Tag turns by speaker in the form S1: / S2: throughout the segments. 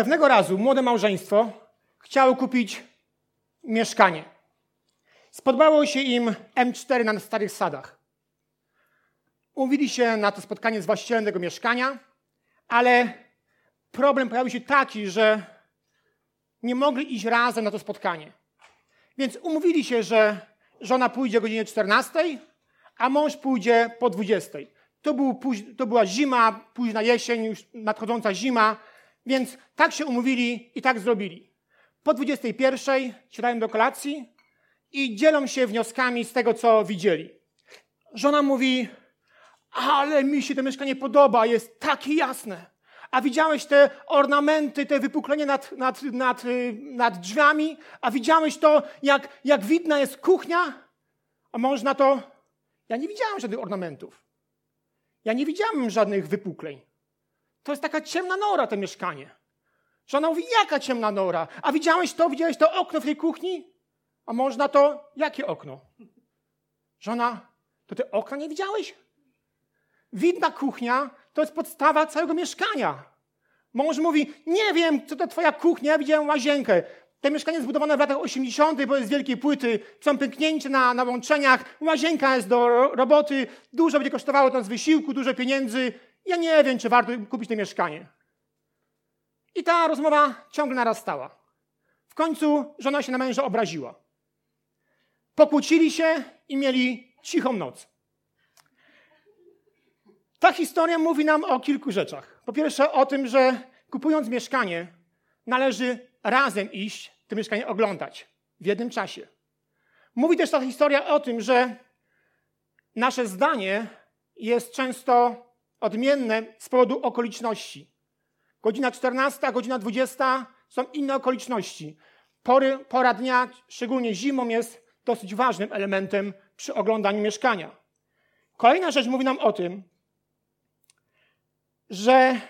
S1: Pewnego razu młode małżeństwo chciało kupić mieszkanie. Spodobało się im M4 na starych sadach. Umówili się na to spotkanie z właścicielem tego mieszkania, ale problem pojawił się taki, że nie mogli iść razem na to spotkanie. Więc umówili się, że żona pójdzie o godzinie 14, a mąż pójdzie po 20. To, był, to była zima, późna jesień, już nadchodząca zima, więc tak się umówili i tak zrobili. Po 21 siadają do kolacji i dzielą się wnioskami z tego, co widzieli. Żona mówi, ale mi się to mieszkanie podoba, jest takie jasne. A widziałeś te ornamenty, te wypuklenie nad, nad, nad, nad drzwiami? A widziałeś to, jak, jak widna jest kuchnia? A mąż na to, ja nie widziałem żadnych ornamentów. Ja nie widziałem żadnych wypukleń. To jest taka ciemna nora, to mieszkanie. Żona mówi, jaka ciemna nora? A widziałeś to? Widziałeś to okno w tej kuchni? A mąż na to, jakie okno? Żona, to ty okna nie widziałeś? Widna kuchnia to jest podstawa całego mieszkania. Mąż mówi, nie wiem, co to twoja kuchnia, ja widziałem łazienkę. To mieszkanie zbudowane w latach 80., bo jest z wielkiej płyty, są pęknięcia na, na łączeniach, łazienka jest do roboty, dużo będzie kosztowało to z wysiłku, dużo pieniędzy. Ja nie wiem, czy warto kupić to mieszkanie. I ta rozmowa ciągle narastała. W końcu żona się na męża obraziła. Pokłócili się i mieli cichą noc. Ta historia mówi nam o kilku rzeczach. Po pierwsze o tym, że kupując mieszkanie, należy razem iść to mieszkanie oglądać w jednym czasie. Mówi też ta historia o tym, że nasze zdanie jest często odmienne z powodu okoliczności. Godzina 14, godzina 20 są inne okoliczności. Pory, pora dnia, szczególnie zimą, jest dosyć ważnym elementem przy oglądaniu mieszkania. Kolejna rzecz mówi nam o tym, że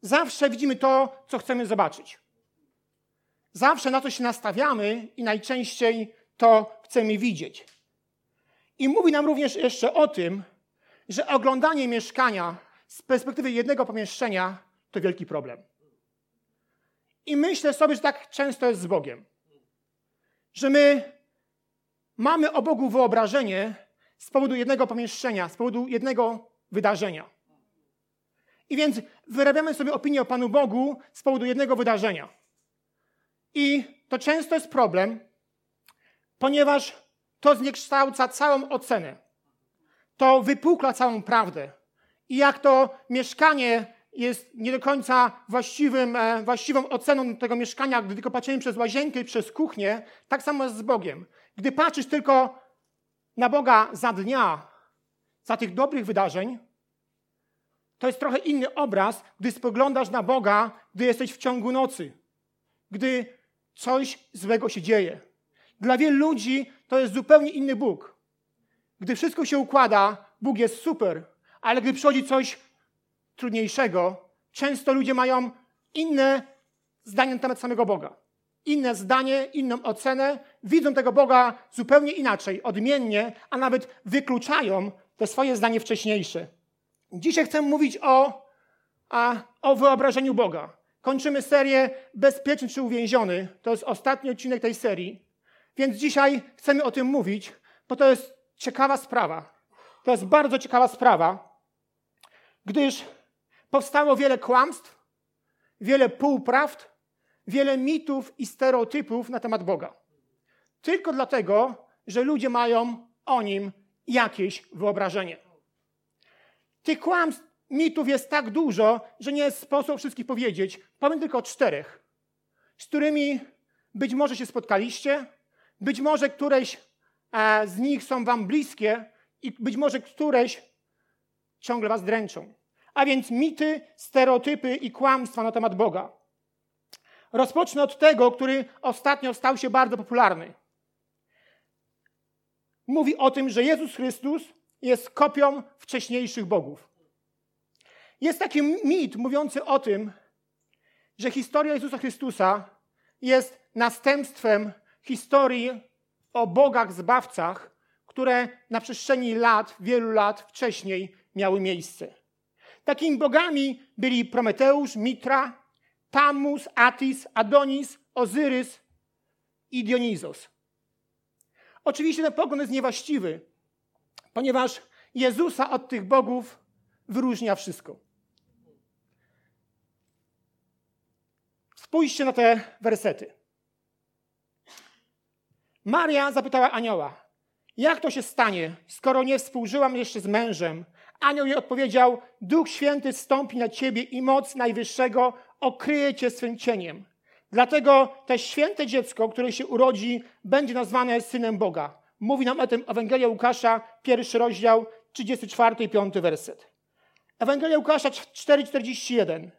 S1: zawsze widzimy to, co chcemy zobaczyć. Zawsze na to się nastawiamy i najczęściej to chcemy widzieć. I mówi nam również jeszcze o tym, że oglądanie mieszkania z perspektywy jednego pomieszczenia to wielki problem. I myślę sobie, że tak często jest z Bogiem. Że my mamy o Bogu wyobrażenie z powodu jednego pomieszczenia, z powodu jednego wydarzenia. I więc wyrabiamy sobie opinię o Panu Bogu z powodu jednego wydarzenia. I to często jest problem, ponieważ to zniekształca całą ocenę. To wypukla całą prawdę. I jak to mieszkanie jest nie do końca właściwym, e, właściwą oceną tego mieszkania, gdy tylko patrzymy przez łazienkę i przez kuchnię, tak samo jest z Bogiem. Gdy patrzysz tylko na Boga za dnia, za tych dobrych wydarzeń, to jest trochę inny obraz, gdy spoglądasz na Boga, gdy jesteś w ciągu nocy, gdy coś złego się dzieje. Dla wielu ludzi to jest zupełnie inny Bóg. Gdy wszystko się układa, Bóg jest super, ale gdy przychodzi coś trudniejszego, często ludzie mają inne zdanie na temat samego Boga. Inne zdanie, inną ocenę, widzą tego Boga zupełnie inaczej, odmiennie, a nawet wykluczają te swoje zdanie wcześniejsze. Dzisiaj chcę mówić o, a, o wyobrażeniu Boga. Kończymy serię Bezpieczny czy uwięziony. To jest ostatni odcinek tej serii. Więc dzisiaj chcemy o tym mówić, bo to jest ciekawa sprawa. To jest bardzo ciekawa sprawa, gdyż powstało wiele kłamstw, wiele półprawd, wiele mitów i stereotypów na temat Boga. Tylko dlatego, że ludzie mają o nim jakieś wyobrażenie. Tych kłamstw, mitów jest tak dużo, że nie jest sposób wszystkich powiedzieć. Powiem tylko o czterech, z którymi być może się spotkaliście, być może któreś e, z nich są wam bliskie i być może któreś ciągle was dręczą. A więc mity, stereotypy i kłamstwa na temat Boga. Rozpocznę od tego, który ostatnio stał się bardzo popularny. Mówi o tym, że Jezus Chrystus jest kopią wcześniejszych bogów. Jest taki mit mówiący o tym, że historia Jezusa Chrystusa jest następstwem historii o bogach zbawcach, które na przestrzeni lat, wielu lat wcześniej miały miejsce. Takimi bogami byli Prometeusz, Mitra, Tammuz, Atis, Adonis, Ozyrys i Dionizos. Oczywiście ten pogląd jest niewłaściwy, ponieważ Jezusa od tych bogów wyróżnia wszystko. Spójrzcie na te wersety. Maria zapytała anioła, jak to się stanie, skoro nie współżyłam jeszcze z mężem? Anioł jej odpowiedział, Duch Święty stąpi na ciebie i moc Najwyższego okryje cię swym cieniem. Dlatego to święte dziecko, które się urodzi, będzie nazwane Synem Boga. Mówi nam o tym Ewangelia Łukasza, pierwszy rozdział, 34 i 5 werset. Ewangelia Łukasza 4,41.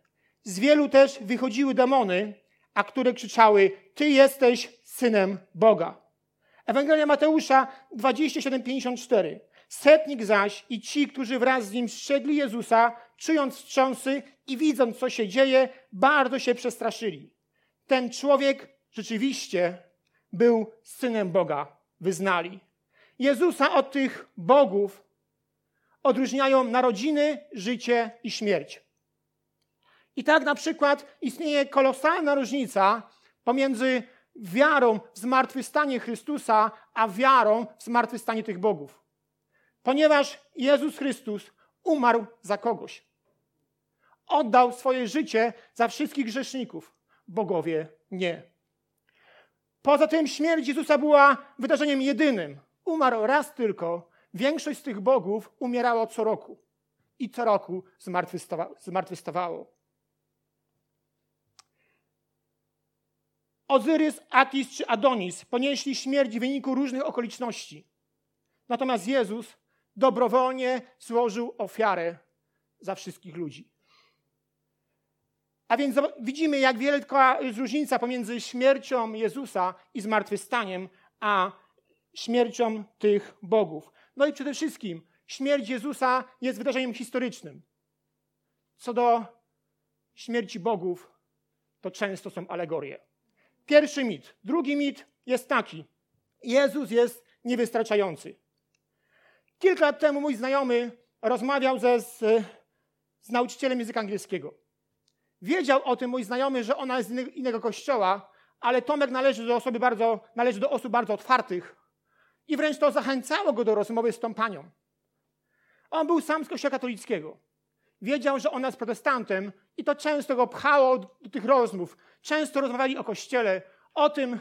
S1: Z wielu też wychodziły demony, a które krzyczały: Ty jesteś synem Boga. Ewangelia Mateusza 27,54. Setnik zaś i ci, którzy wraz z nim strzegli Jezusa, czując wstrząsy i widząc, co się dzieje, bardzo się przestraszyli. Ten człowiek rzeczywiście był synem Boga, wyznali. Jezusa od tych bogów odróżniają narodziny, życie i śmierć. I tak na przykład istnieje kolosalna różnica pomiędzy wiarą w zmartwychwstanie Chrystusa, a wiarą w zmartwychwstanie tych bogów. Ponieważ Jezus Chrystus umarł za kogoś. Oddał swoje życie za wszystkich grzeszników. Bogowie nie. Poza tym śmierć Jezusa była wydarzeniem jedynym. Umarł raz tylko. Większość z tych bogów umierała co roku. I co roku zmartwychwstawało. Ozyrys, Atis czy Adonis ponieśli śmierć w wyniku różnych okoliczności. Natomiast Jezus dobrowolnie złożył ofiarę za wszystkich ludzi. A więc widzimy, jak wielka jest różnica pomiędzy śmiercią Jezusa i zmartwychwstaniem, a śmiercią tych bogów. No i przede wszystkim śmierć Jezusa jest wydarzeniem historycznym. Co do śmierci bogów, to często są alegorie. Pierwszy mit. Drugi mit jest taki. Jezus jest niewystarczający. Kilka lat temu mój znajomy rozmawiał ze, z, z nauczycielem języka angielskiego. Wiedział o tym mój znajomy, że ona jest z innego kościoła, ale Tomek należy do, osoby bardzo, należy do osób bardzo otwartych i wręcz to zachęcało go do rozmowy z tą panią. On był sam z kościoła katolickiego. Wiedział, że ona jest protestantem i to często go pchało do tych rozmów. Często rozmawiali o kościele, o tym,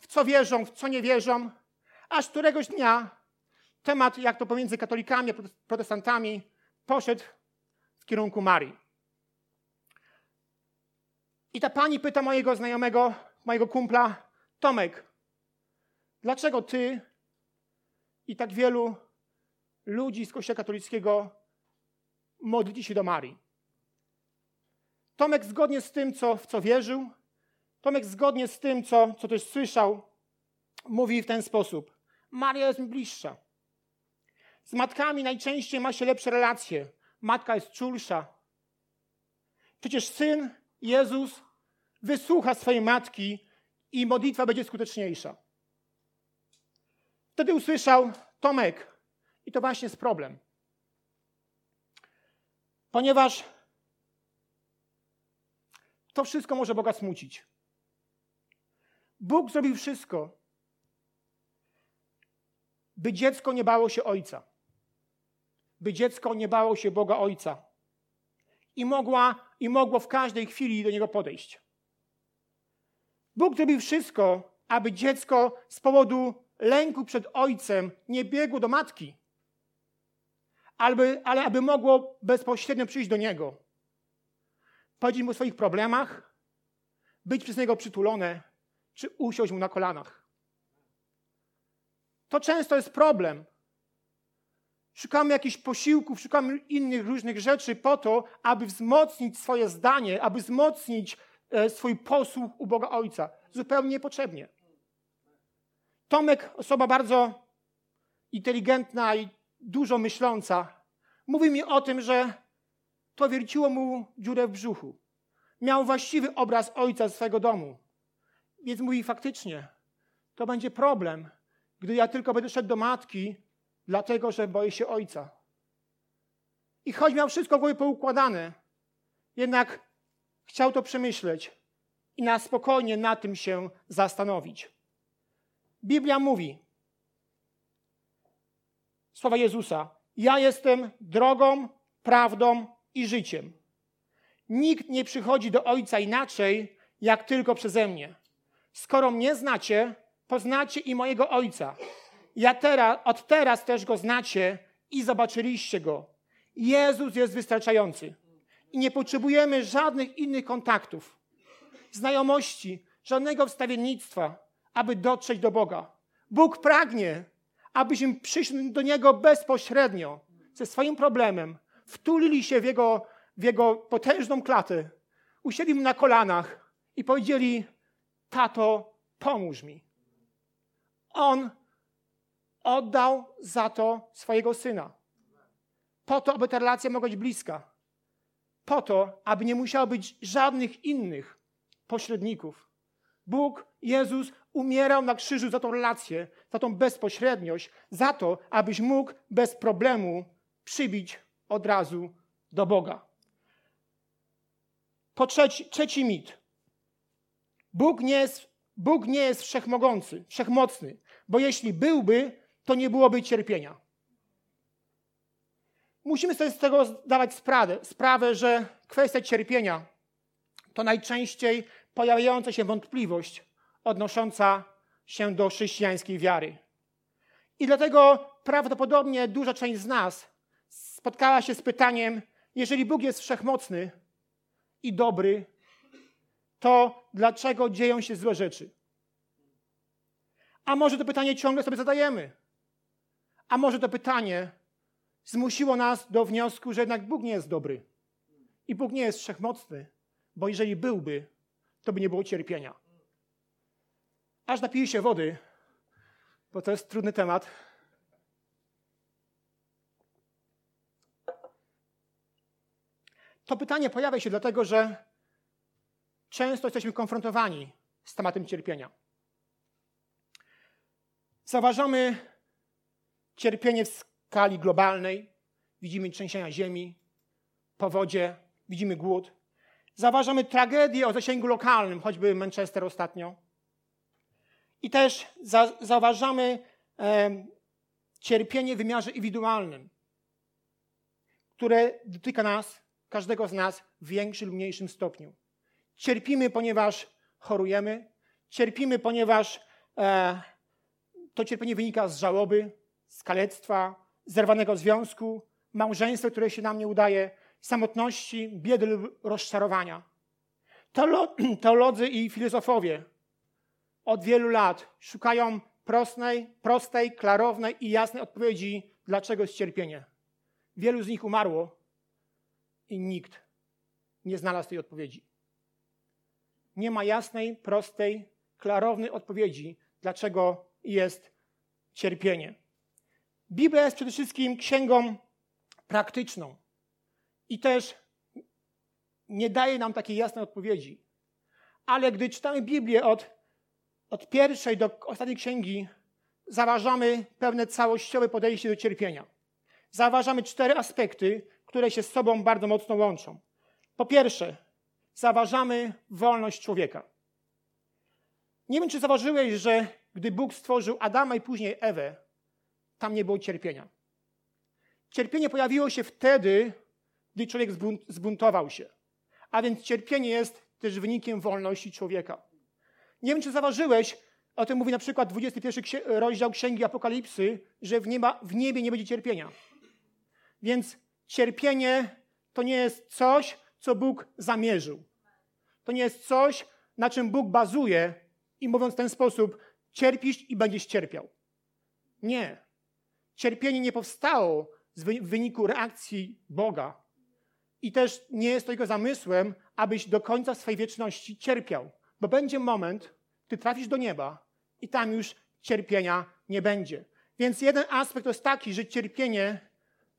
S1: w co wierzą, w co nie wierzą, aż któregoś dnia temat, jak to pomiędzy katolikami a protestantami, poszedł w kierunku Marii. I ta pani pyta mojego znajomego, mojego kumpla, Tomek, dlaczego ty i tak wielu ludzi z Kościoła katolickiego modlicie się do Marii? Tomek zgodnie z tym, co, w co wierzył, Tomek zgodnie z tym, co, co też słyszał, mówi w ten sposób. Maria jest mi bliższa. Z matkami najczęściej ma się lepsze relacje. Matka jest czulsza. Przecież syn, Jezus, wysłucha swojej matki i modlitwa będzie skuteczniejsza. Wtedy usłyszał Tomek, i to właśnie jest problem. Ponieważ to wszystko może Boga smucić. Bóg zrobił wszystko, by dziecko nie bało się ojca. By dziecko nie bało się Boga Ojca. I, mogła, I mogło w każdej chwili do niego podejść. Bóg zrobił wszystko, aby dziecko z powodu lęku przed ojcem nie biegło do matki, ale, ale aby mogło bezpośrednio przyjść do niego powiedzieć mu o swoich problemach, być przez niego przytulone, czy usiąść mu na kolanach. To często jest problem. Szukamy jakichś posiłków, szukamy innych różnych rzeczy po to, aby wzmocnić swoje zdanie, aby wzmocnić e, swój posłuch u Boga Ojca. Zupełnie niepotrzebnie. Tomek, osoba bardzo inteligentna i dużo myśląca, mówi mi o tym, że to wierciło mu dziurę w brzuchu. Miał właściwy obraz ojca swego domu. Więc mówi faktycznie, to będzie problem, gdy ja tylko będę szedł do matki, dlatego że boję się ojca. I choć miał wszystko w głowie poukładane, jednak chciał to przemyśleć i na spokojnie na tym się zastanowić. Biblia mówi, słowa Jezusa, ja jestem drogą, prawdą i życiem. Nikt nie przychodzi do Ojca inaczej, jak tylko przeze mnie. Skoro mnie znacie, poznacie i mojego Ojca. Ja teraz, od teraz też go znacie i zobaczyliście go. Jezus jest wystarczający. I nie potrzebujemy żadnych innych kontaktów, znajomości, żadnego wstawiennictwa, aby dotrzeć do Boga. Bóg pragnie, abyśmy przyszli do Niego bezpośrednio, ze swoim problemem, wtulili się w Jego, w jego potężną klatę, usiedli Mu na kolanach i powiedzieli, tato, pomóż mi. On oddał za to swojego syna. Po to, aby ta relacja mogła być bliska. Po to, aby nie musiało być żadnych innych pośredników. Bóg, Jezus umierał na krzyżu za tą relację, za tą bezpośredniość, za to, abyś mógł bez problemu przybić od razu do Boga. Po trzeci, trzeci mit. Bóg nie, jest, Bóg nie jest wszechmogący, wszechmocny, bo jeśli byłby, to nie byłoby cierpienia. Musimy sobie z tego zdawać sprawę, sprawę, że kwestia cierpienia to najczęściej pojawiająca się wątpliwość odnosząca się do chrześcijańskiej wiary. I dlatego prawdopodobnie duża część z nas spotkała się z pytaniem: jeżeli Bóg jest wszechmocny i dobry, to dlaczego dzieją się złe rzeczy? A może to pytanie ciągle sobie zadajemy? A może to pytanie zmusiło nas do wniosku, że jednak Bóg nie jest dobry i Bóg nie jest wszechmocny, bo jeżeli byłby, to by nie było cierpienia. Aż napiję się wody, bo to jest trudny temat. To pytanie pojawia się dlatego, że często jesteśmy konfrontowani z tematem cierpienia. Zauważamy cierpienie w skali globalnej, widzimy trzęsienia ziemi, powodzie, widzimy głód. Zauważamy tragedię o zasięgu lokalnym, choćby Manchester ostatnio. I też za, zauważamy e, cierpienie w wymiarze indywidualnym, które dotyka nas, każdego z nas w większym lub mniejszym stopniu. Cierpimy, ponieważ chorujemy, cierpimy, ponieważ e, to cierpienie wynika z żałoby, z kalectwa, zerwanego związku, małżeństwa, które się nam nie udaje, samotności, biedy lub rozczarowania. Teolodzy i filozofowie od wielu lat szukają prostej, prostej, klarownej i jasnej odpowiedzi, dlaczego jest cierpienie. Wielu z nich umarło i nikt nie znalazł tej odpowiedzi. Nie ma jasnej, prostej, klarownej odpowiedzi, dlaczego jest cierpienie. Biblia jest przede wszystkim księgą praktyczną i też nie daje nam takiej jasnej odpowiedzi. Ale gdy czytamy Biblię od, od pierwszej do ostatniej księgi, zauważamy pewne całościowe podejście do cierpienia. Zauważamy cztery aspekty, które się z sobą bardzo mocno łączą. Po pierwsze, zauważamy wolność człowieka. Nie wiem, czy zauważyłeś, że gdy Bóg stworzył Adama i później Ewę, tam nie było cierpienia. Cierpienie pojawiło się wtedy, gdy człowiek zbuntował się. A więc cierpienie jest też wynikiem wolności człowieka. Nie wiem, czy zauważyłeś, o tym mówi na przykład 21 rozdział Księgi Apokalipsy, że w, nieba, w niebie nie będzie cierpienia. Więc cierpienie to nie jest coś, co Bóg zamierzył. To nie jest coś, na czym Bóg bazuje i mówiąc w ten sposób, cierpisz i będziesz cierpiał. Nie. Cierpienie nie powstało w wyniku reakcji Boga. I też nie jest to jego zamysłem, abyś do końca swojej wieczności cierpiał. Bo będzie moment, gdy trafisz do nieba i tam już cierpienia nie będzie. Więc jeden aspekt to jest taki, że cierpienie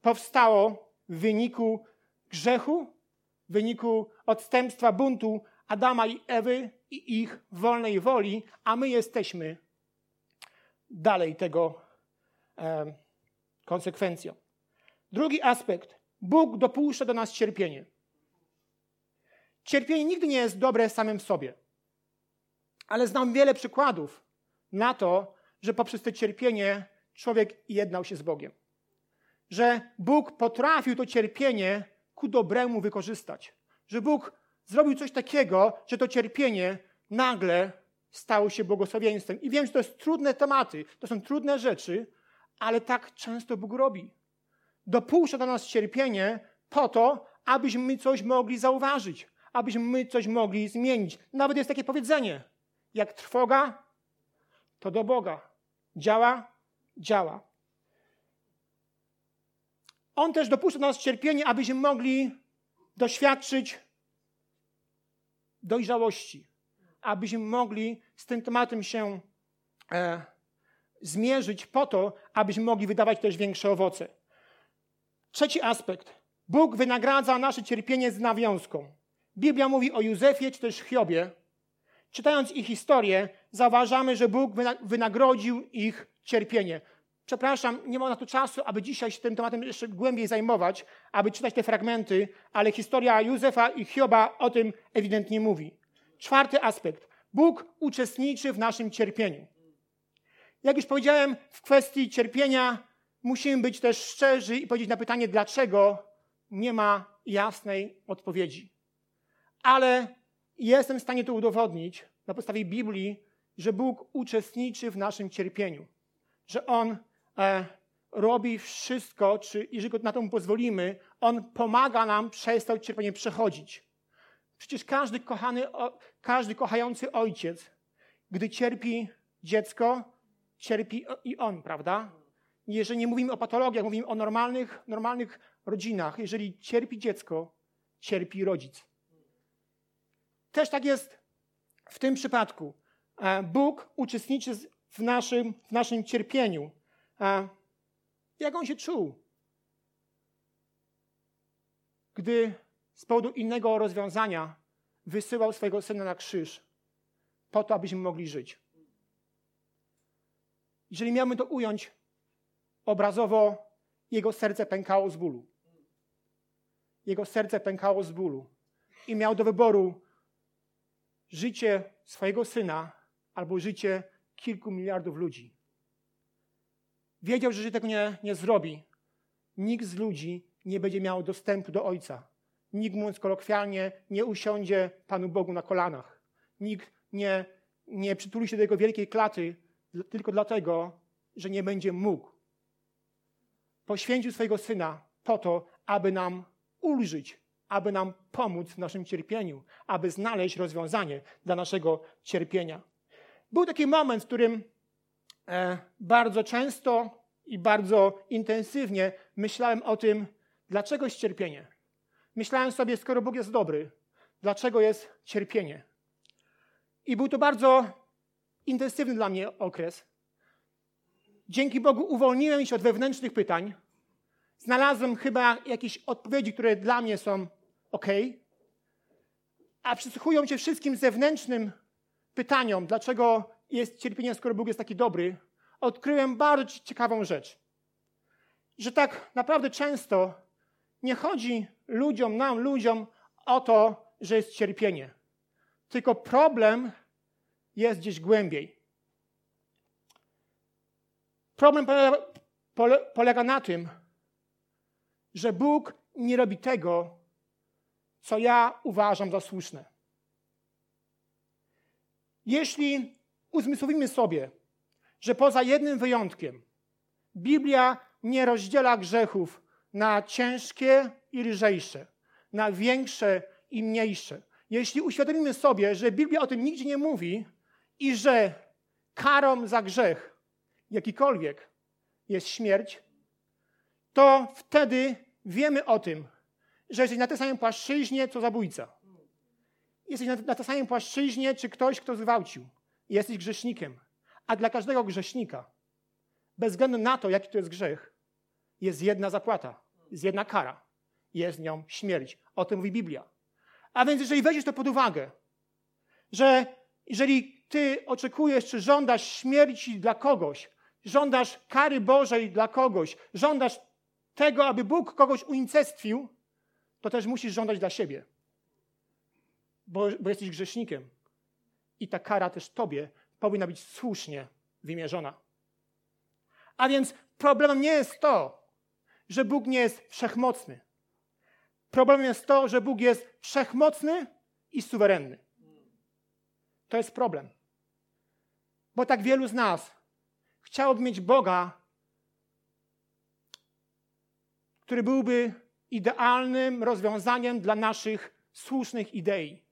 S1: powstało w wyniku grzechu, w wyniku odstępstwa buntu Adama i Ewy i ich wolnej woli, a my jesteśmy dalej tego e, konsekwencją. Drugi aspekt. Bóg dopuszcza do nas cierpienie. Cierpienie nigdy nie jest dobre samym w sobie. Ale znam wiele przykładów na to, że poprzez to cierpienie człowiek jednał się z Bogiem. Że Bóg potrafił to cierpienie ku dobremu wykorzystać. Że Bóg zrobił coś takiego, że to cierpienie nagle stało się błogosławieństwem. I wiem, że to są trudne tematy, to są trudne rzeczy, ale tak często Bóg robi. Dopuszcza do nas cierpienie po to, abyśmy coś mogli zauważyć, abyśmy coś mogli zmienić. Nawet jest takie powiedzenie: jak trwoga, to do Boga. Działa, działa. On też dopuszcza do nas cierpienie, abyśmy mogli doświadczyć dojrzałości, abyśmy mogli z tym tematem się e, zmierzyć po to, abyśmy mogli wydawać też większe owoce. Trzeci aspekt. Bóg wynagradza nasze cierpienie z nawiązką. Biblia mówi o Józefie czy też Hiobie. Czytając ich historię, zauważamy, że Bóg wynagrodził ich cierpienie. Przepraszam, nie ma na to czasu, aby dzisiaj się tym tematem jeszcze głębiej zajmować, aby czytać te fragmenty, ale historia Józefa i Hioba o tym ewidentnie mówi. Czwarty aspekt. Bóg uczestniczy w naszym cierpieniu. Jak już powiedziałem, w kwestii cierpienia musimy być też szczerzy i powiedzieć na pytanie, dlaczego nie ma jasnej odpowiedzi. Ale jestem w stanie to udowodnić na podstawie Biblii, że Bóg uczestniczy w naszym cierpieniu. Że On e, robi wszystko, czy jeżeli na to mu pozwolimy, On pomaga nam przez to cierpienie przechodzić. Przecież każdy kochany, każdy kochający ojciec, gdy cierpi dziecko, cierpi i on, prawda? Jeżeli nie mówimy o patologiach, mówimy o normalnych, normalnych rodzinach. Jeżeli cierpi dziecko, cierpi rodzic. Też tak jest w tym przypadku. E, Bóg uczestniczy w naszym, w naszym cierpieniu. E, jak on się czuł? Gdy z powodu innego rozwiązania wysyłał swojego syna na krzyż, po to, abyśmy mogli żyć. Jeżeli miałbym to ująć obrazowo, jego serce pękało z bólu. Jego serce pękało z bólu. I miał do wyboru życie swojego syna albo życie kilku miliardów ludzi. Wiedział, że tego nie, nie zrobi. Nikt z ludzi nie będzie miał dostępu do Ojca. Nikt, mówiąc kolokwialnie, nie usiądzie Panu Bogu na kolanach. Nikt nie, nie przytuli się do Jego wielkiej klaty tylko dlatego, że nie będzie mógł. Poświęcił swojego Syna po to, aby nam ulżyć, aby nam pomóc w naszym cierpieniu, aby znaleźć rozwiązanie dla naszego cierpienia. Był taki moment, w którym e, bardzo często i bardzo intensywnie myślałem o tym, dlaczego jest cierpienie. Myślałem sobie, skoro Bóg jest dobry, dlaczego jest cierpienie. I był to bardzo intensywny dla mnie okres. Dzięki Bogu uwolniłem się od wewnętrznych pytań. Znalazłem chyba jakieś odpowiedzi, które dla mnie są ok. A przysłuchują się wszystkim zewnętrznym pytaniom, dlaczego jest cierpienie, skoro Bóg jest taki dobry, odkryłem bardzo ciekawą rzecz. Że tak naprawdę często nie chodzi ludziom, nam, ludziom o to, że jest cierpienie. Tylko problem jest gdzieś głębiej. Problem polega, pole, polega na tym, że Bóg nie robi tego, co ja uważam za słuszne. Jeśli uzmysłowimy sobie, że poza jednym wyjątkiem Biblia nie rozdziela grzechów na ciężkie i lżejsze, na większe i mniejsze. Jeśli uświadomimy sobie, że Biblia o tym nigdzie nie mówi i że karą za grzech jakikolwiek jest śmierć, to wtedy wiemy o tym, że jesteś na tej samej płaszczyźnie, co zabójca. Jesteś na, na tej samej płaszczyźnie, czy ktoś, kto zwałcił. Jesteś grzesznikiem. A dla każdego grzesznika, bez względu na to, jaki to jest grzech, jest jedna zapłata, jest jedna kara. Jest nią śmierć. O tym mówi Biblia. A więc jeżeli weźmiesz to pod uwagę, że jeżeli ty oczekujesz, czy żądasz śmierci dla kogoś, żądasz kary Bożej dla kogoś, żądasz tego, aby Bóg kogoś unicestwił, to też musisz żądać dla siebie. bo, bo jesteś grzesznikiem. I ta kara też tobie powinna być słusznie wymierzona. A więc problemem nie jest to, że Bóg nie jest wszechmocny. Problemem jest to, że Bóg jest wszechmocny i suwerenny. To jest problem. Bo tak wielu z nas chciałoby mieć Boga, który byłby idealnym rozwiązaniem dla naszych słusznych idei.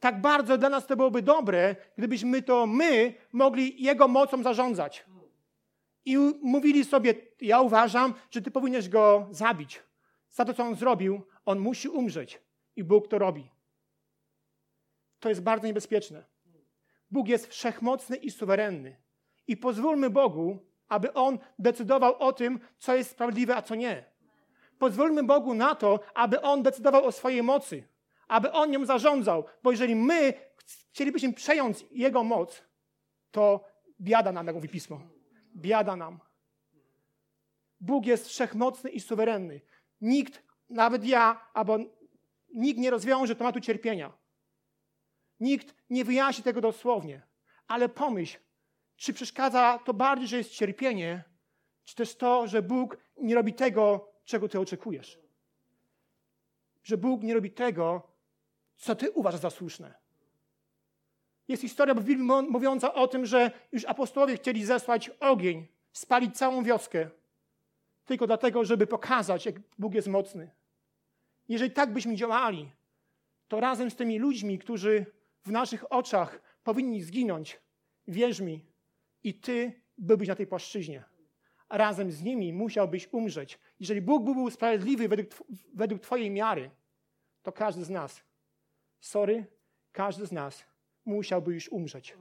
S1: Tak bardzo dla nas to byłoby dobre, gdybyśmy to my mogli Jego mocą zarządzać. I mówili sobie, ja uważam, że ty powinieneś go zabić. Za to, co on zrobił, on musi umrzeć. I Bóg to robi. To jest bardzo niebezpieczne. Bóg jest wszechmocny i suwerenny. I pozwólmy Bogu, aby On decydował o tym, co jest sprawiedliwe, a co nie. Pozwólmy Bogu na to, aby On decydował o swojej mocy, aby On nią zarządzał, bo jeżeli my chcielibyśmy przejąć Jego moc, to biada nam, jak mówi Pismo. Biada nam. Bóg jest wszechmocny i suwerenny. Nikt, nawet ja, albo nikt nie rozwiąże tematu cierpienia. Nikt nie wyjaśni tego dosłownie. Ale pomyśl, czy przeszkadza to bardziej, że jest cierpienie, czy też to, że Bóg nie robi tego, czego ty oczekujesz. Że Bóg nie robi tego, co ty uważasz za słuszne. Jest historia mówiąca o tym, że już apostołowie chcieli zesłać ogień, spalić całą wioskę, tylko dlatego, żeby pokazać, jak Bóg jest mocny. Jeżeli tak byśmy działali, to razem z tymi ludźmi, którzy w naszych oczach powinni zginąć, wierz mi, i ty byłbyś na tej płaszczyźnie. A razem z nimi musiałbyś umrzeć. Jeżeli Bóg byłby sprawiedliwy według, według Twojej miary, to każdy z nas, sorry, każdy z nas musiałby już umrzeć.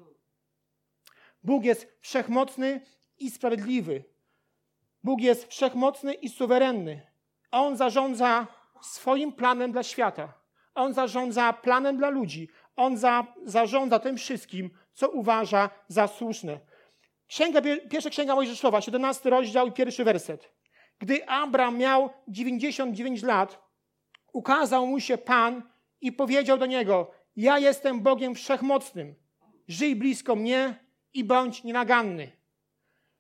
S1: Bóg jest wszechmocny i sprawiedliwy. Bóg jest wszechmocny i suwerenny. On zarządza swoim planem dla świata. On zarządza planem dla ludzi. On za, zarządza tym wszystkim, co uważa za słuszne. Księga, pierwsza księga Mojżeszowa, 17 rozdział i pierwszy werset. Gdy Abram miał 99 lat, ukazał mu się Pan i powiedział do niego: Ja jestem Bogiem wszechmocnym. Żyj blisko mnie i bądź nienaganny.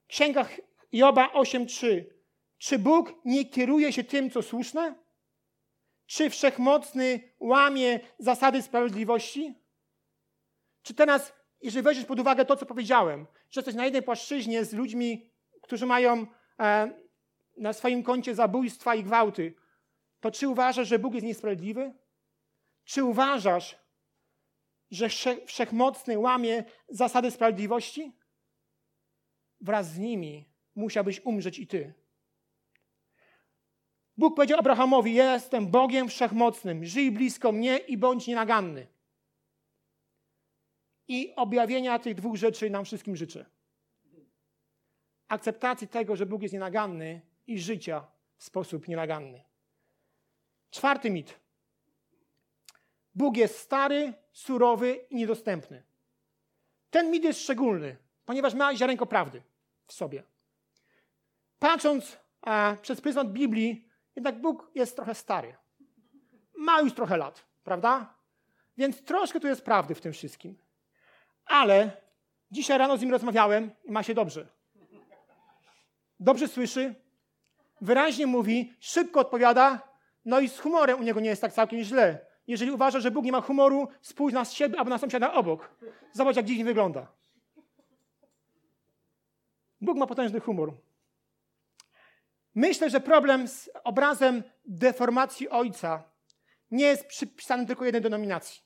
S1: Księga Joba 8:3. Czy Bóg nie kieruje się tym, co słuszne? Czy wszechmocny łamie zasady sprawiedliwości? Czy teraz, jeżeli weźmiesz pod uwagę to, co powiedziałem, że jesteś na jednej płaszczyźnie z ludźmi, którzy mają e, na swoim koncie zabójstwa i gwałty, to czy uważasz, że Bóg jest niesprawiedliwy? Czy uważasz, że wszechmocny łamie zasady sprawiedliwości? Wraz z nimi musiałbyś umrzeć i ty. Bóg powiedział Abrahamowi: jestem Bogiem wszechmocnym, żyj blisko mnie i bądź nienaganny. I objawienia tych dwóch rzeczy nam wszystkim życzę. Akceptacji tego, że Bóg jest nienaganny i życia w sposób nienaganny. Czwarty mit. Bóg jest stary, surowy i niedostępny. Ten mit jest szczególny, ponieważ ma ziarenko prawdy w sobie. Patrząc e, przez pryzmat Biblii, jednak Bóg jest trochę stary. Ma już trochę lat, prawda? Więc troszkę tu jest prawdy w tym wszystkim. Ale dzisiaj rano z nim rozmawiałem i ma się dobrze. Dobrze słyszy, wyraźnie mówi, szybko odpowiada, no i z humorem u niego nie jest tak całkiem źle. Jeżeli uważa, że Bóg nie ma humoru, spójrz na siebie albo na sąsiada obok. Zobacz, jak dziwnie wygląda. Bóg ma potężny humor. Myślę, że problem z obrazem deformacji Ojca nie jest przypisany tylko jednej denominacji.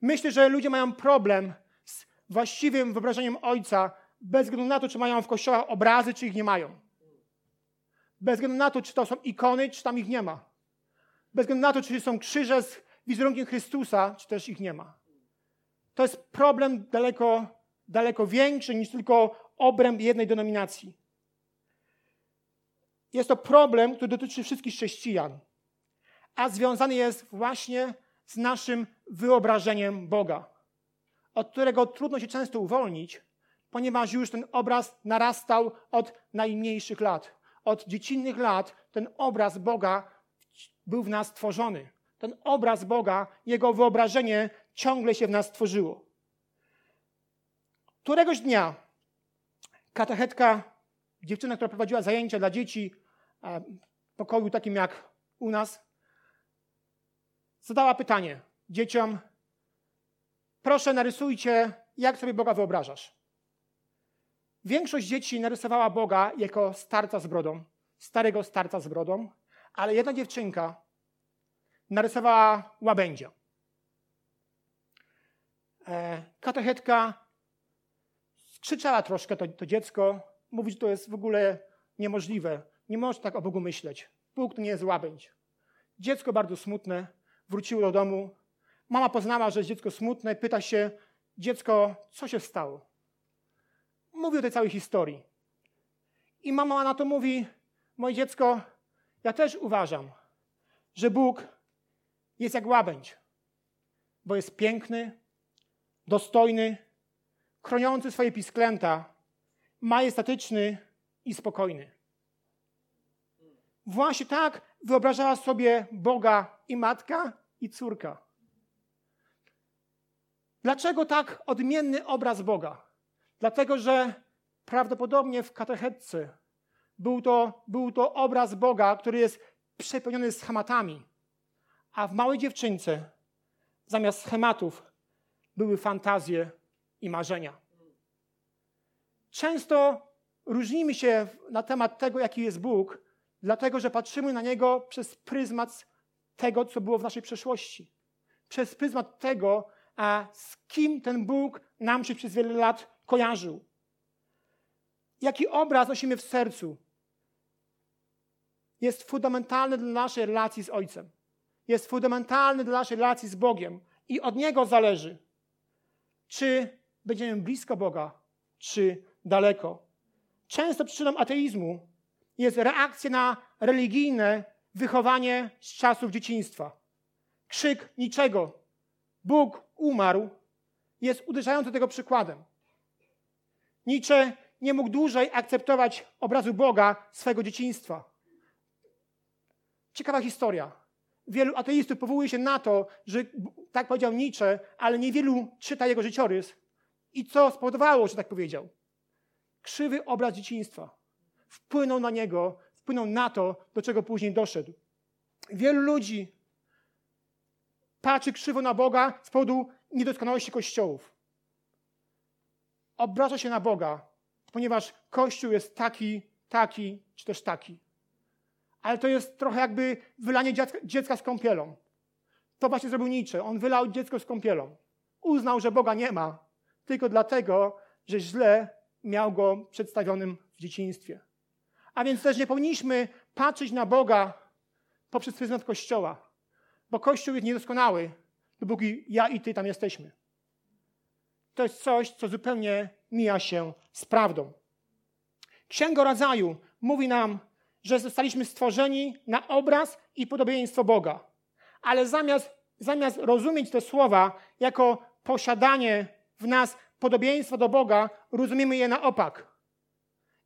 S1: Myślę, że ludzie mają problem z właściwym wyobrażeniem Ojca bez względu na to, czy mają w kościołach obrazy, czy ich nie mają. Bez względu na to, czy to są ikony, czy tam ich nie ma. Bez względu na to, czy są krzyże z wizerunkiem Chrystusa, czy też ich nie ma. To jest problem daleko, daleko większy niż tylko obręb jednej denominacji. Jest to problem, który dotyczy wszystkich chrześcijan, a związany jest właśnie z naszym wyobrażeniem Boga, od którego trudno się często uwolnić, ponieważ już ten obraz narastał od najmniejszych lat. Od dziecinnych lat ten obraz Boga był w nas tworzony. ten obraz Boga, Jego wyobrażenie ciągle się w nas tworzyło. Któregoś dnia katechetka, dziewczyna, która prowadziła zajęcia dla dzieci w pokoju takim jak u nas, zadała pytanie dzieciom: Proszę, narysujcie, jak sobie Boga wyobrażasz. Większość dzieci narysowała Boga jako starca z brodą, starego starca z brodą, ale jedna dziewczynka narysowała łabędzia. E, katechetka skrzyczała troszkę to, to dziecko, mówi, że to jest w ogóle niemożliwe. Nie można tak o Bogu myśleć. Bóg to nie jest łabędź. Dziecko bardzo smutne, wróciło do domu. Mama poznała, że jest dziecko smutne, pyta się, dziecko, co się stało? Mówi o tej całej historii. I mama na to mówi, moje dziecko, ja też uważam, że Bóg jest jak łabędź, bo jest piękny, dostojny, chroniący swoje pisklęta, majestatyczny i spokojny. Właśnie tak wyobrażała sobie Boga i matka, i córka. Dlaczego tak odmienny obraz Boga? Dlatego, że prawdopodobnie w katechetce był to, był to obraz Boga, który jest przepełniony schematami, a w małej dziewczynce zamiast schematów były fantazje i marzenia. Często różnimy się na temat tego, jaki jest Bóg, dlatego że patrzymy na Niego przez pryzmat tego, co było w naszej przeszłości. Przez pryzmat tego, a z kim ten Bóg nam się przez wiele lat kojarzył. Jaki obraz nosimy w sercu, jest fundamentalny dla naszej relacji z Ojcem. Jest fundamentalny dla naszej relacji z Bogiem. I od Niego zależy, czy będziemy blisko Boga, czy daleko. Często przyczyną ateizmu jest reakcja na religijne wychowanie z czasów dzieciństwa. Krzyk niczego. Bóg umarł jest uderzający tego przykładem. Nietzsche nie mógł dłużej akceptować obrazu Boga swego dzieciństwa. Ciekawa historia. Wielu ateistów powołuje się na to, że tak powiedział Nietzsche, ale niewielu czyta jego życiorys. I co spowodowało, że tak powiedział? Krzywy obraz dzieciństwa wpłynął na niego, wpłynął na to, do czego później doszedł. Wielu ludzi patrzy krzywo na Boga z powodu niedoskonałości kościołów. Obraża się na Boga, ponieważ Kościół jest taki, taki, czy też taki ale to jest trochę jakby wylanie dziecka, z kąpielą. To właśnie zrobił Nietzsche. On wylał dziecko z kąpielą. Uznał, że Boga nie ma, tylko dlatego, że źle miał go przedstawionym w dzieciństwie. A więc też nie powinniśmy patrzeć na Boga poprzez pryzmat Kościoła, bo Kościół jest niedoskonały, dopóki ja i ty tam jesteśmy. To jest coś, co zupełnie mija się z prawdą. Księga Rodzaju mówi nam, że zostaliśmy stworzeni na obraz i podobieństwo Boga. Ale zamiast, zamiast rozumieć te słowa jako posiadanie w nas podobieństwa do Boga, rozumiemy je na opak.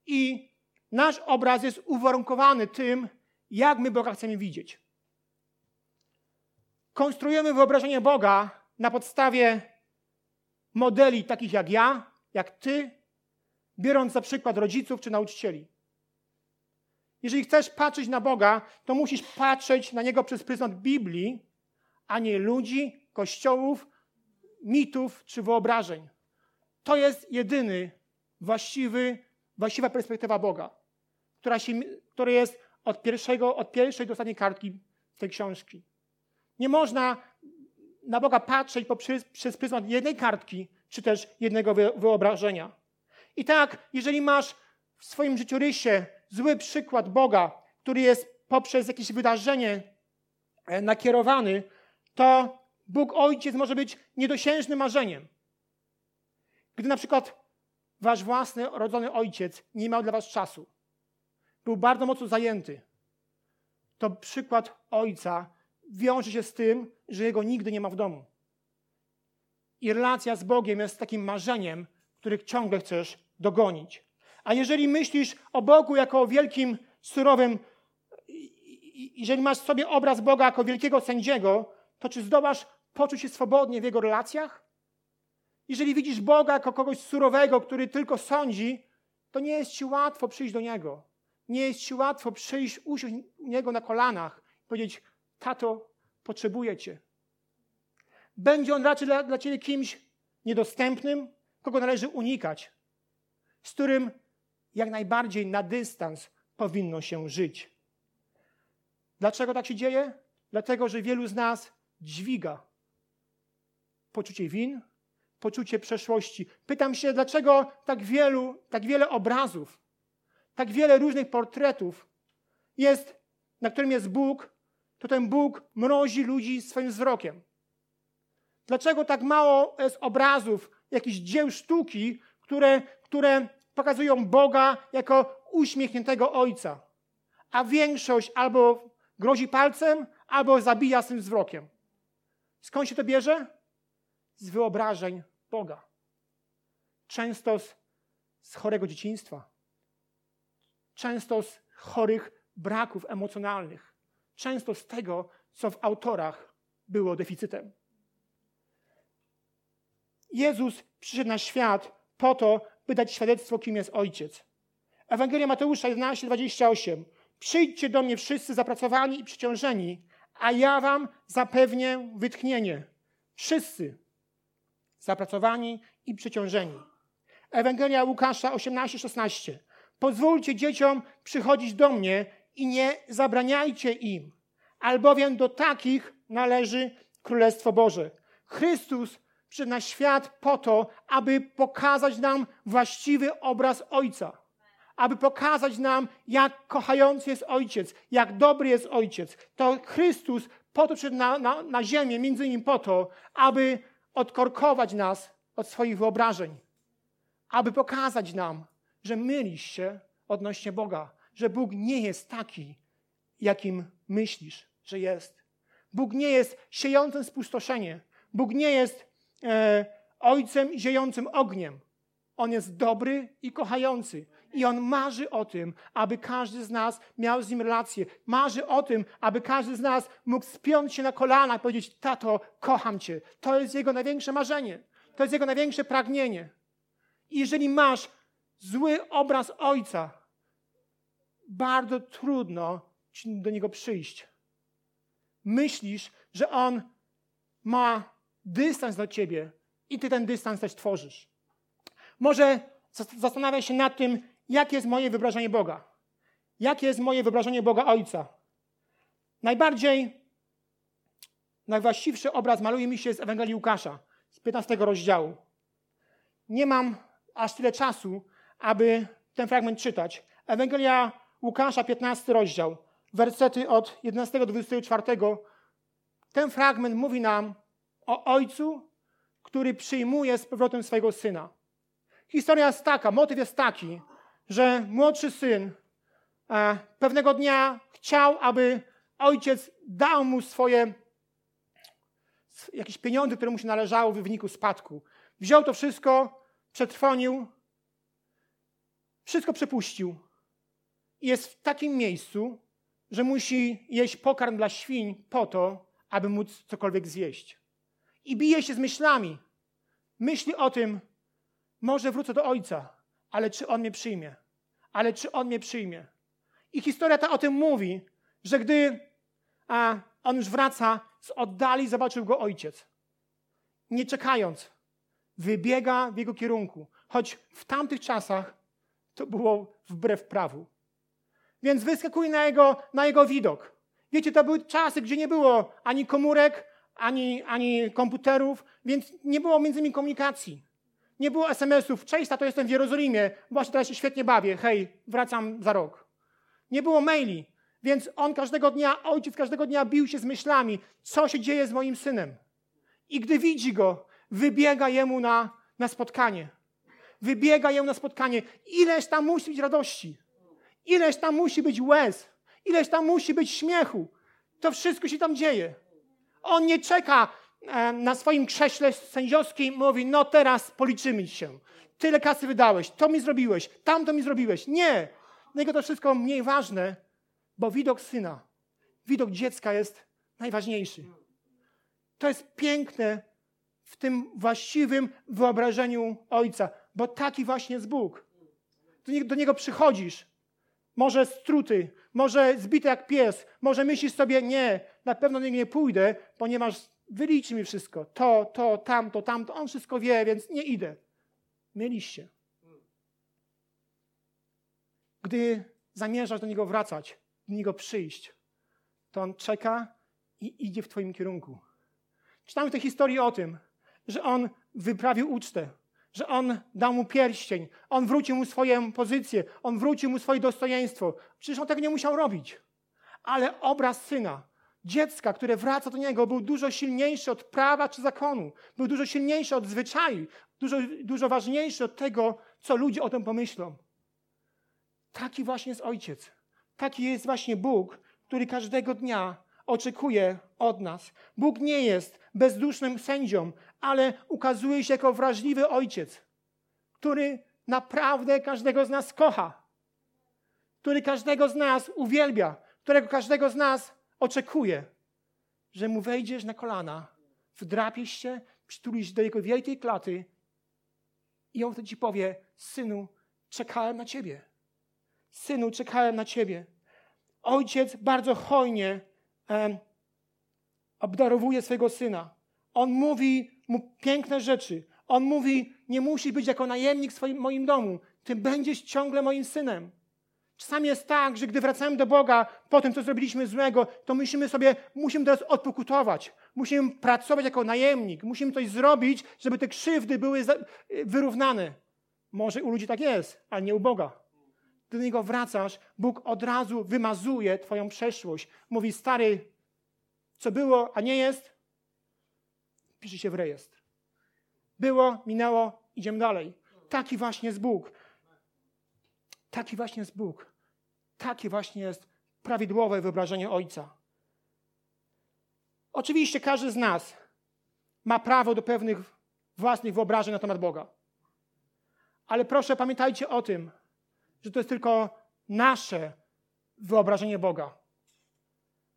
S1: I nasz obraz jest uwarunkowany tym, jak my Boga chcemy widzieć. Konstruujemy wyobrażenie Boga na podstawie modeli takich jak ja, jak ty, biorąc za przykład rodziców czy nauczycieli. Jeżeli chcesz patrzeć na Boga, to musisz patrzeć na Niego przez pryzmat Biblii, a nie ludzi, kościołów, mitów czy wyobrażeń. To jest jedyny właściwy, właściwa perspektywa Boga, która, się, która jest od, pierwszego, od pierwszej do ostatniej kartki tej książki. Nie można na Boga patrzeć poprzez, przez pryzmat jednej kartki, czy też jednego wyobrażenia. I tak, jeżeli masz w swoim życiorysie zły przykład Boga, który jest poprzez jakieś wydarzenie e, nakierowany, to Bóg Ojciec może być niedosiężnym marzeniem. Gdy na przykład wasz własny rodzony ojciec nie miał dla was czasu, był bardzo mocno zajęty, to przykład ojca wiąże się z tym, że jego nigdy nie ma w domu. I relacja z Bogiem jest takim marzeniem, których ciągle chcesz dogonić. A jeżeli myślisz o Bogu jako o wielkim, surowym jeżeli masz w sobie obraz Boga jako wielkiego sędziego, to czy zdołasz poczuć się swobodnie w Jego relacjach? Jeżeli widzisz Boga jako kogoś surowego, który tylko sądzi, to nie jest ci łatwo przyjść do Niego. Nie jest ci łatwo przyjść, usiąść u Niego na kolanach i powiedzieć, tato, potrzebuję Cię. Będzie On raczej dla, dla Ciebie kimś niedostępnym, kogo należy unikać, z którym jak najbardziej na dystans powinno się żyć. Dlaczego tak się dzieje? Dlatego, że wielu z nas dźwiga poczucie win, poczucie przeszłości. Pytam się, dlaczego tak wielu, tak wiele obrazów, tak wiele różnych portretów jest, na którym jest Bóg, to ten Bóg mrozi ludzi swoim wzrokiem. Dlaczego tak mało jest obrazów, jakichś dzieł sztuki, które, które pokazują Boga jako uśmiechniętego Ojca, a większość albo grozi palcem, albo zabija swym wzrokiem. Skąd się to bierze? Z wyobrażeń Boga. Często z, z chorego dzieciństwa. Często z chorych braków emocjonalnych. Często z tego, co w autorach było deficytem. Jezus przyszedł na świat po to, by dać świadectwo, kim jest Ojciec. Ewangelia Mateusza 11:28. Przyjdźcie do mnie wszyscy zapracowani i przeciążeni, a ja wam zapewnię wytchnienie. Wszyscy zapracowani i przeciążeni. Ewangelia Łukasza 18:16. Pozwólcie dzieciom przychodzić do mnie i nie zabraniajcie im, albowiem do takich należy Królestwo Boże. Chrystus na świat po to, aby pokazać nam właściwy obraz Ojca. Aby pokazać nam, jak kochający jest Ojciec, jak dobry jest Ojciec. To Chrystus po to przyszedł na, na, na ziemię, między innymi po to, aby odkorkować nas od swoich wyobrażeń. Aby pokazać nam, że mylisz się odnośnie Boga, że Bóg nie jest taki, jakim myślisz, że jest. Bóg nie jest siejącym spustoszenie. Bóg nie jest e, ojcem ziejącym ogniem. On jest dobry i kochający. I on marzy o tym, aby każdy z nas miał z nim relację. Marzy o tym, aby każdy z nas mógł spiąć się na kolana i powiedzieć: Tato, kocham cię. To jest jego największe marzenie. To jest jego największe pragnienie. I jeżeli masz zły obraz ojca, bardzo trudno do niego przyjść. Myślisz, że on ma dystans do ciebie i ty ten dystans też tworzysz. Może zastanawiaj się nad tym, jakie jest moje wyobrażenie Boga. Jakie jest moje wyobrażenie Boga Ojca? Najbardziej, najwłaściwszy obraz maluje mi się z Ewangelii Łukasza, z 15 rozdziału. Nie mam aż tyle czasu, aby ten fragment czytać. Ewangelia Łukasza, 15 rozdział, wersety od 11 do 24. Ten fragment mówi nam o ojcu, który przyjmuje z powrotem swojego syna. Historia jest taka, motyw jest taki, że młodszy syn e, pewnego dnia chciał, aby ojciec dał mu swoje jakieś pieniądze, które mu się należały w wyniku spadku. Wziął to wszystko, przetrwonił, wszystko przepuścił jest w takim miejscu, że musi jeść pokarm dla świń po to, aby móc cokolwiek zjeść. I bije się z myślami. Myśli o tym, może wrócę do ojca, ale czy on mnie przyjmie? Ale czy on mnie przyjmie? I historia ta o tym mówi, że gdy a, on już wraca, z oddali zobaczył go ojciec. Nie czekając, wybiega w jego kierunku, choć w tamtych czasach to było wbrew prawu. Więc wyskakuje na jego, na jego widok. Wiecie, to były czasy, gdzie nie było ani komórek, ani, ani komputerów, więc nie było między nimi komunikacji. Nie było SMS-ów. Cześć, to jestem w Jerozolimie. Właśnie teraz się świetnie bawię. Hej, wracam za rok. Nie było maili. Więc on każdego dnia, ojciec każdego dnia bił się z myślami, co się dzieje z moim synem. I gdy widzi go, wybiega jemu na, na spotkanie. Wybiega jemu na spotkanie. Ileż tam musi być radości. Ileż tam musi być łez. Ileż tam musi być śmiechu. To wszystko się tam dzieje. On nie czeka e, na swoim krześle sędziowskim, mówi, no teraz policzymy się. Tyle kasy wydałeś, to mi zrobiłeś, tamto mi zrobiłeś. Nie. Niego to wszystko mniej ważne, bo widok syna, widok dziecka jest najważniejszy. To jest piękne w tym właściwym wyobrażeniu Ojca, bo taki właśnie jest Bóg. Do do niego przychodzisz, może struty, może zbity jak pies, może myślisz sobie, nie, na pewno do niego nie pójdę, ponieważ wyliczy mi wszystko. To, to, tamto, tamto. On wszystko wie, więc nie idę. Mieliście. Gdy zamierzasz do niego wracać, do niego przyjść, to on czeka i idzie w Twoim kierunku. Czytamy tę historię o tym, że on wyprawił ucztę, że on dał mu pierścień, on wrócił mu swoją pozycję, on wrócił mu swoje dostojeństwo. Przecież on tego nie musiał robić. Ale obraz syna, dziecka, które wraca do niego, był dużo silniejszy od prawa czy zakonu, był dużo silniejszy od zwyczaju, dużo, dużo ważniejszy od tego, co ludzie o tym pomyślą. Taki właśnie jest ojciec. Taki jest właśnie Bóg, który każdego dnia oczekuje od nas. Bóg nie jest bezdusznym sędzią, ale ukazuje się jako wrażliwy ojciec, który naprawdę każdego z nas kocha, który każdego z nas uwielbia, którego każdego z nas oczekuje, że mu wejdziesz na kolana, wdrapiesz się, przytulisz do jego wielkiej klaty i on wtedy ci powie: Synu, czekałem na ciebie. Synu, czekałem na ciebie. Ojciec bardzo hojnie um, obdarowuje swojego syna. On mówi mu piękne rzeczy. On mówi: Nie musisz być jako najemnik w swoim, moim domu. Ty będziesz ciągle moim synem. Czasami jest tak, że gdy wracamy do Boga po tym, co zrobiliśmy złego, to musimy sobie, musimy teraz odpokutować. Musimy pracować jako najemnik. Musimy coś zrobić, żeby te krzywdy były wyrównane. Może u ludzi tak jest, ale nie u Boga. Gdy do Niego wracasz, Bóg od razu wymazuje Twoją przeszłość. Mówi, stary, co było, a nie jest, pisze się w rejestr. Było, minęło, idziemy dalej. Taki właśnie jest Bóg. Taki właśnie jest Bóg. Takie właśnie jest prawidłowe wyobrażenie Ojca. Oczywiście każdy z nas ma prawo do pewnych własnych wyobrażeń na temat Boga. Ale proszę pamiętajcie o tym, że to jest tylko nasze wyobrażenie Boga.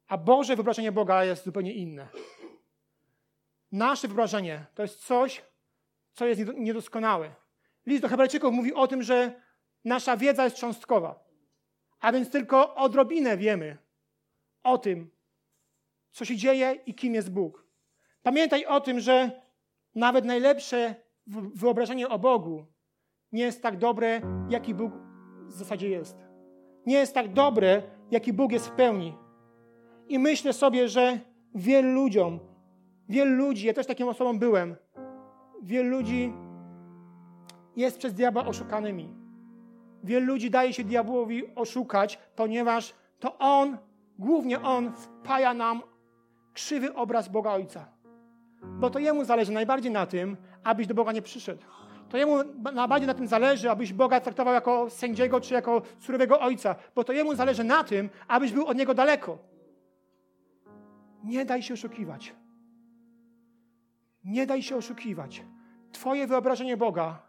S1: A Boże wyobrażenie Boga jest zupełnie inne. Nasze wyobrażenie to jest coś, co jest niedoskonałe. List do Hebrajczyków mówi o tym, że nasza wiedza jest cząstkowa. A więc tylko odrobinę wiemy o tym, co się dzieje i kim jest Bóg. Pamiętaj o tym, że nawet najlepsze wyobrażenie o Bogu nie jest tak dobre, jaki Bóg w zasadzie jest. Nie jest tak dobre, jaki Bóg jest w pełni. I myślę sobie, że wielu ludziom, wielu ludzi, ja też taką osobą byłem, wielu ludzi jest przez diabła oszukanymi. Wielu ludzi daje się diabłowi oszukać, ponieważ to on, głównie on, wpaja nam krzywy obraz Boga Ojca. Bo to jemu zależy najbardziej na tym, abyś do Boga nie przyszedł. To jemu najbardziej na tym zależy, abyś Boga traktował jako sędziego czy jako surowego ojca, bo to jemu zależy na tym, abyś był od niego daleko. Nie daj się oszukiwać. Nie daj się oszukiwać. Twoje wyobrażenie Boga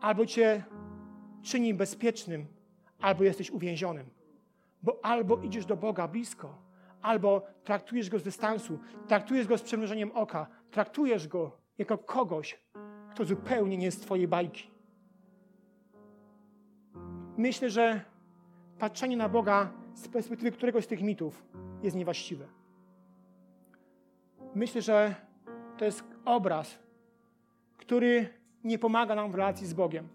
S1: albo cię czyni bezpiecznym, albo jesteś uwięzionym. Bo albo idziesz do Boga blisko, albo traktujesz go z dystansu, traktujesz go z przemierzeniem oka, traktujesz go jako kogoś, kto zupełnie nie jest Twojej bajki. Myślę, że patrzenie na Boga z perspektywy któregoś z tych mitów jest niewłaściwe. Myślę, że to jest obraz, który nie pomaga nam w relacji z Bogiem.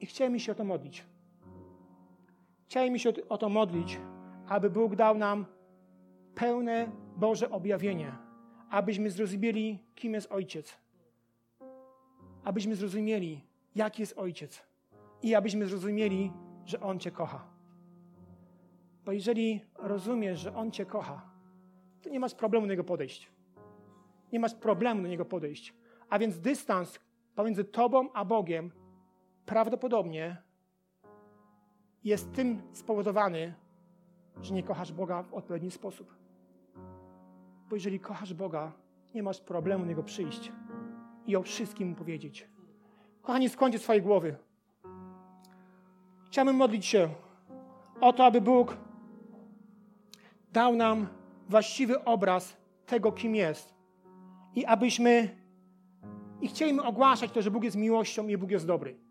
S1: I chciałem mi się o to modlić. Chciałem mi się o to modlić, aby Bóg dał nam pełne Boże objawienie, abyśmy zrozumieli, kim jest Ojciec. Abyśmy zrozumieli, jaki jest Ojciec. I abyśmy zrozumieli, że On Cię kocha. Bo jeżeli rozumiesz, że On Cię kocha, to nie masz problemu do Niego podejść. Nie masz problemu do Niego podejść. A więc dystans pomiędzy Tobą a Bogiem prawdopodobnie jest tym spowodowany, że nie kochasz Boga w odpowiedni sposób. Bo jeżeli kochasz Boga, nie masz problemu Niego przyjść i o wszystkim Mu powiedzieć. Kochani, skądźcie swoje głowy. Chciałbym modlić się o to, aby Bóg dał nam właściwy obraz tego, kim jest. I abyśmy i chcieliśmy ogłaszać to, że Bóg jest miłością i Bóg jest dobry.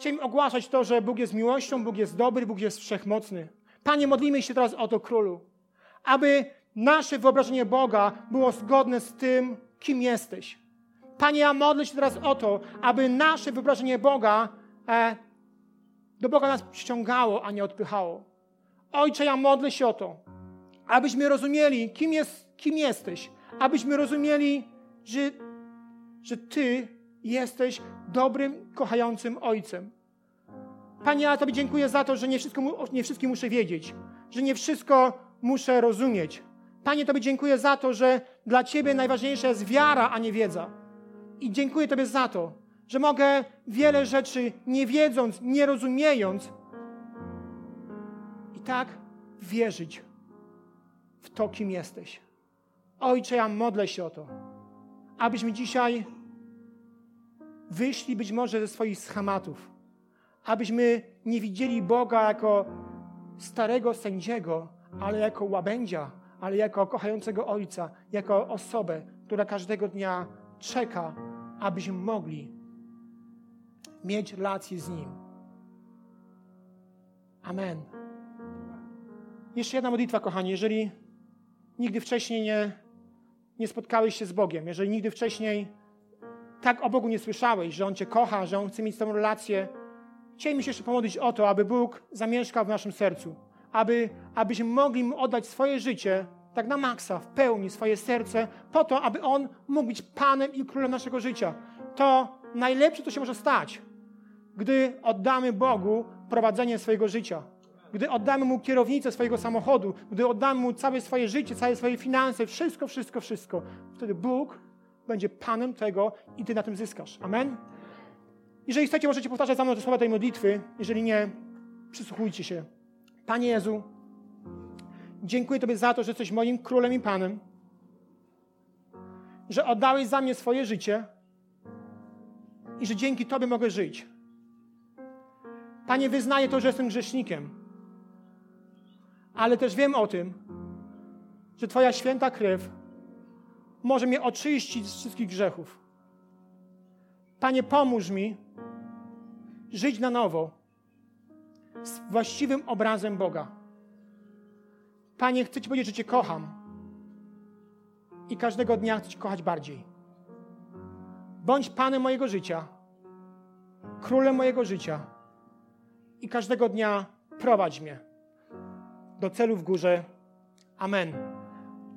S1: Chcieliśmy ogłaszać to, że Bóg jest miłością, Bóg jest dobry, Bóg jest wszechmocny. Panie, modlimy się teraz o to, Królu, aby nasze wyobrażenie Boga było zgodne z tym, kim jesteś. Panie, ja modlę się teraz o to, aby nasze wyobrażenie Boga e, do Boga nas przyciągało, a nie odpychało. Ojcze, ja modlę się o to, abyśmy rozumieli, kim, jest, kim jesteś, abyśmy rozumieli, że, że Ty jesteś dobrym, kochającym Ojcem. Panie, ja Tobie dziękuję za to, że nie wszystko, nie wszystkim muszę wiedzieć, że nie wszystko muszę rozumieć. Panie, Tobie dziękuję za to, że dla Ciebie najważniejsza jest wiara, a nie wiedza. I dziękuję Tobie za to, że mogę wiele rzeczy nie wiedząc, nie rozumiejąc, i tak wierzyć w to, kim jesteś. Ojcze, ja modlę się o to, abyśmy dzisiaj wyszli być może ze swoich schematów, abyśmy nie widzieli Boga jako starego sędziego, ale jako łabędzia, ale jako kochającego Ojca, jako osobę, która każdego dnia czeka, abyśmy mogli mieć relację z Nim. Amen. Jeszcze jedna modlitwa, kochani. Jeżeli nigdy wcześniej nie, nie spotkałeś się z Bogiem, jeżeli nigdy wcześniej tak o Bogu nie słyszałeś, że On Cię kocha, że On chce mieć z Tobą relację, chcielibyśmy się jeszcze pomodlić o to, aby Bóg zamieszkał w naszym sercu, aby, abyśmy mogli Mu oddać swoje życie tak na maksa, w pełni swoje serce, po to, aby On mógł być Panem i Królem naszego życia. To najlepsze, co się może stać, gdy oddamy Bogu prowadzenie swojego życia. Gdy oddamy Mu kierownicę swojego samochodu, gdy oddamy Mu całe swoje życie, całe swoje finanse, wszystko, wszystko, wszystko, wtedy Bóg będzie Panem tego i Ty na tym zyskasz. Amen? Jeżeli chcecie, możecie powtarzać za mną te słowa tej modlitwy. Jeżeli nie, przysłuchujcie się. Panie Jezu, dziękuję Tobie za to, że jesteś moim królem i Panem, że oddałeś za mnie swoje życie i że dzięki Tobie mogę żyć. Panie, wyznaję to, że jestem grzesznikiem, ale też wiem o tym, że Twoja święta krew może mnie oczyścić z wszystkich grzechów. Panie, pomóż mi żyć na nowo z właściwym obrazem Boga. Panie, chcę Ci powiedzieć, że Cię kocham i każdego dnia chcę Cię kochać bardziej. Bądź Panem mojego życia, królem mojego życia i każdego dnia prowadź mnie do celu w górze. Amen.